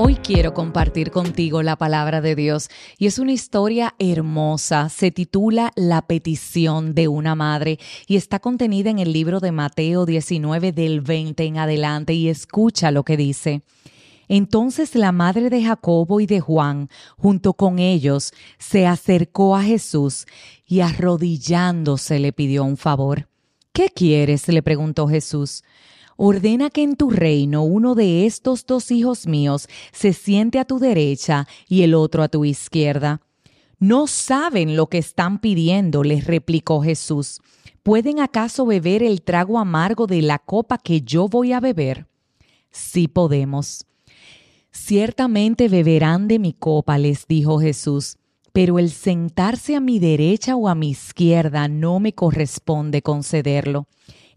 Hoy quiero compartir contigo la palabra de Dios y es una historia hermosa. Se titula La petición de una madre y está contenida en el libro de Mateo 19 del 20 en adelante y escucha lo que dice. Entonces la madre de Jacobo y de Juan, junto con ellos, se acercó a Jesús y arrodillándose le pidió un favor. ¿Qué quieres? le preguntó Jesús ordena que en tu reino uno de estos dos hijos míos se siente a tu derecha y el otro a tu izquierda. No saben lo que están pidiendo, les replicó Jesús. ¿Pueden acaso beber el trago amargo de la copa que yo voy a beber? Sí podemos. Ciertamente beberán de mi copa, les dijo Jesús, pero el sentarse a mi derecha o a mi izquierda no me corresponde concederlo.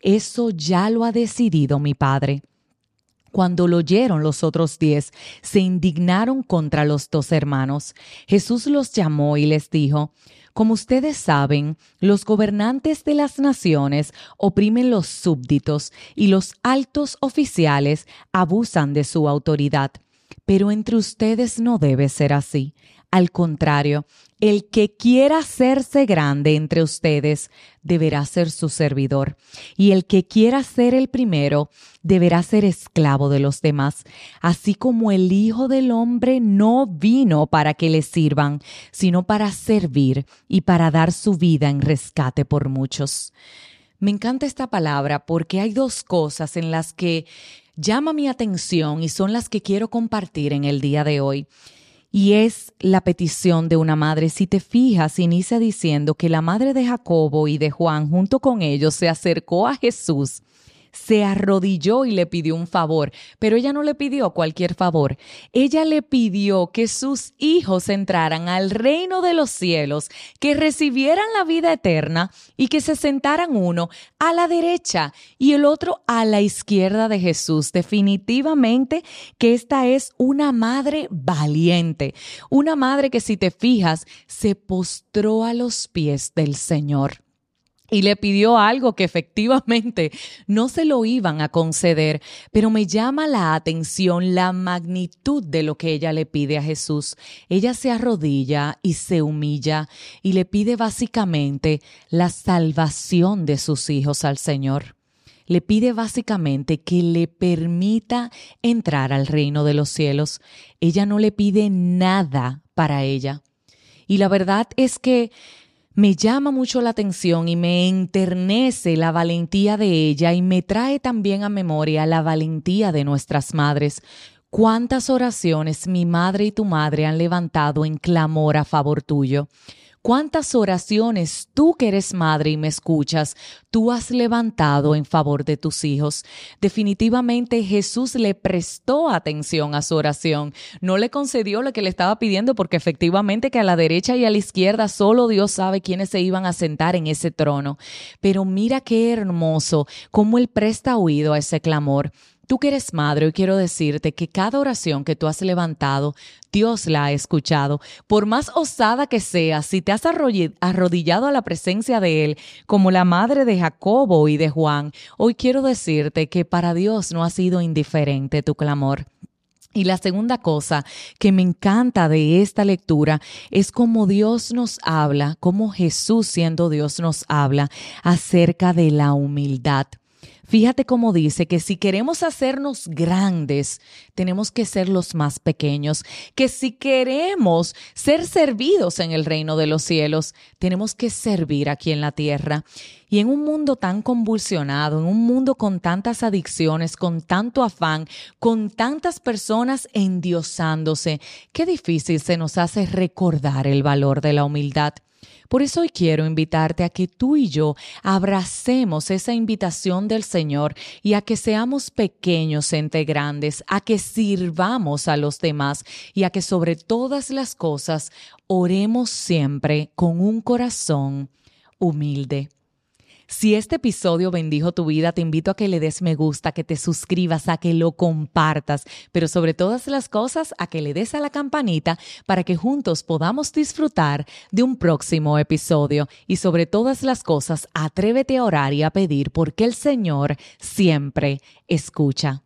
Eso ya lo ha decidido mi padre. Cuando lo oyeron los otros diez, se indignaron contra los dos hermanos. Jesús los llamó y les dijo, Como ustedes saben, los gobernantes de las naciones oprimen los súbditos y los altos oficiales abusan de su autoridad. Pero entre ustedes no debe ser así. Al contrario, el que quiera hacerse grande entre ustedes deberá ser su servidor, y el que quiera ser el primero deberá ser esclavo de los demás, así como el Hijo del Hombre no vino para que le sirvan, sino para servir y para dar su vida en rescate por muchos. Me encanta esta palabra porque hay dos cosas en las que llama mi atención y son las que quiero compartir en el día de hoy. Y es la petición de una madre. Si te fijas, inicia diciendo que la madre de Jacobo y de Juan junto con ellos se acercó a Jesús se arrodilló y le pidió un favor, pero ella no le pidió cualquier favor. Ella le pidió que sus hijos entraran al reino de los cielos, que recibieran la vida eterna y que se sentaran uno a la derecha y el otro a la izquierda de Jesús. Definitivamente que esta es una madre valiente, una madre que si te fijas se postró a los pies del Señor y le pidió algo que efectivamente no se lo iban a conceder, pero me llama la atención la magnitud de lo que ella le pide a Jesús. Ella se arrodilla y se humilla y le pide básicamente la salvación de sus hijos al Señor. Le pide básicamente que le permita entrar al reino de los cielos. Ella no le pide nada para ella. Y la verdad es que me llama mucho la atención y me enternece la valentía de ella y me trae también a memoria la valentía de nuestras madres. Cuántas oraciones mi madre y tu madre han levantado en clamor a favor tuyo. ¿Cuántas oraciones tú que eres madre y me escuchas, tú has levantado en favor de tus hijos? Definitivamente Jesús le prestó atención a su oración, no le concedió lo que le estaba pidiendo porque efectivamente que a la derecha y a la izquierda solo Dios sabe quiénes se iban a sentar en ese trono. Pero mira qué hermoso cómo Él presta oído a ese clamor. Tú que eres madre, hoy quiero decirte que cada oración que tú has levantado, Dios la ha escuchado. Por más osada que sea, si te has arrodillado a la presencia de Él, como la madre de Jacobo y de Juan, hoy quiero decirte que para Dios no ha sido indiferente tu clamor. Y la segunda cosa que me encanta de esta lectura es cómo Dios nos habla, cómo Jesús siendo Dios nos habla acerca de la humildad. Fíjate cómo dice que si queremos hacernos grandes, tenemos que ser los más pequeños, que si queremos ser servidos en el reino de los cielos, tenemos que servir aquí en la tierra. Y en un mundo tan convulsionado, en un mundo con tantas adicciones, con tanto afán, con tantas personas endiosándose, qué difícil se nos hace recordar el valor de la humildad. Por eso hoy quiero invitarte a que tú y yo abracemos esa invitación del Señor y a que seamos pequeños entre grandes, a que sirvamos a los demás y a que sobre todas las cosas oremos siempre con un corazón humilde. Si este episodio bendijo tu vida, te invito a que le des me gusta, que te suscribas, a que lo compartas, pero sobre todas las cosas, a que le des a la campanita para que juntos podamos disfrutar de un próximo episodio. Y sobre todas las cosas, atrévete a orar y a pedir porque el Señor siempre escucha.